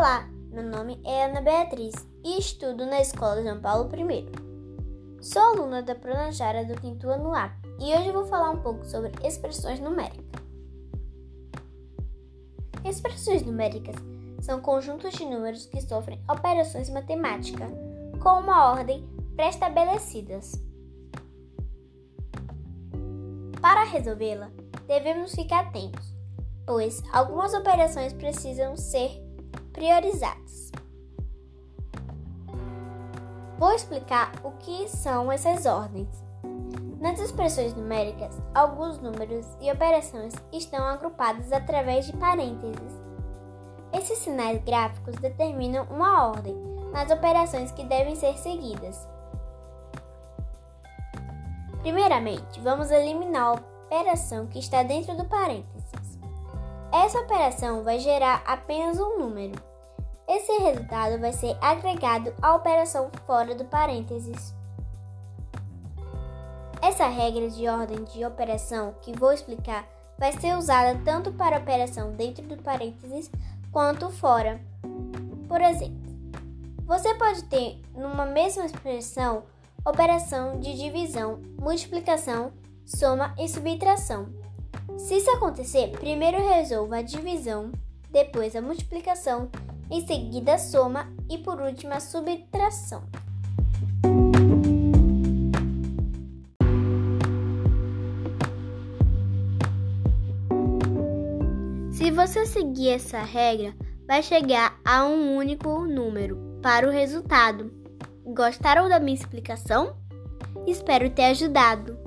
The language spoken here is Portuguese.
Olá, meu nome é Ana Beatriz e estudo na Escola João Paulo I. Sou aluna da Pronajara do quinto ano A e hoje vou falar um pouco sobre expressões numéricas. Expressões numéricas são conjuntos de números que sofrem operações matemáticas com uma ordem pré-estabelecidas. Para resolvê-la, devemos ficar atentos, pois algumas operações precisam ser priorizadas. Vou explicar o que são essas ordens. Nas expressões numéricas, alguns números e operações estão agrupados através de parênteses. Esses sinais gráficos determinam uma ordem nas operações que devem ser seguidas. Primeiramente, vamos eliminar a operação que está dentro do parênteses. Essa operação vai gerar apenas um número. Esse resultado vai ser agregado à operação fora do parênteses. Essa regra de ordem de operação que vou explicar vai ser usada tanto para a operação dentro do parênteses quanto fora. Por exemplo, você pode ter numa mesma expressão operação de divisão, multiplicação, soma e subtração. Se isso acontecer, primeiro resolva a divisão, depois a multiplicação em seguida soma e por último a subtração. Se você seguir essa regra, vai chegar a um único número para o resultado. Gostaram da minha explicação? Espero ter ajudado.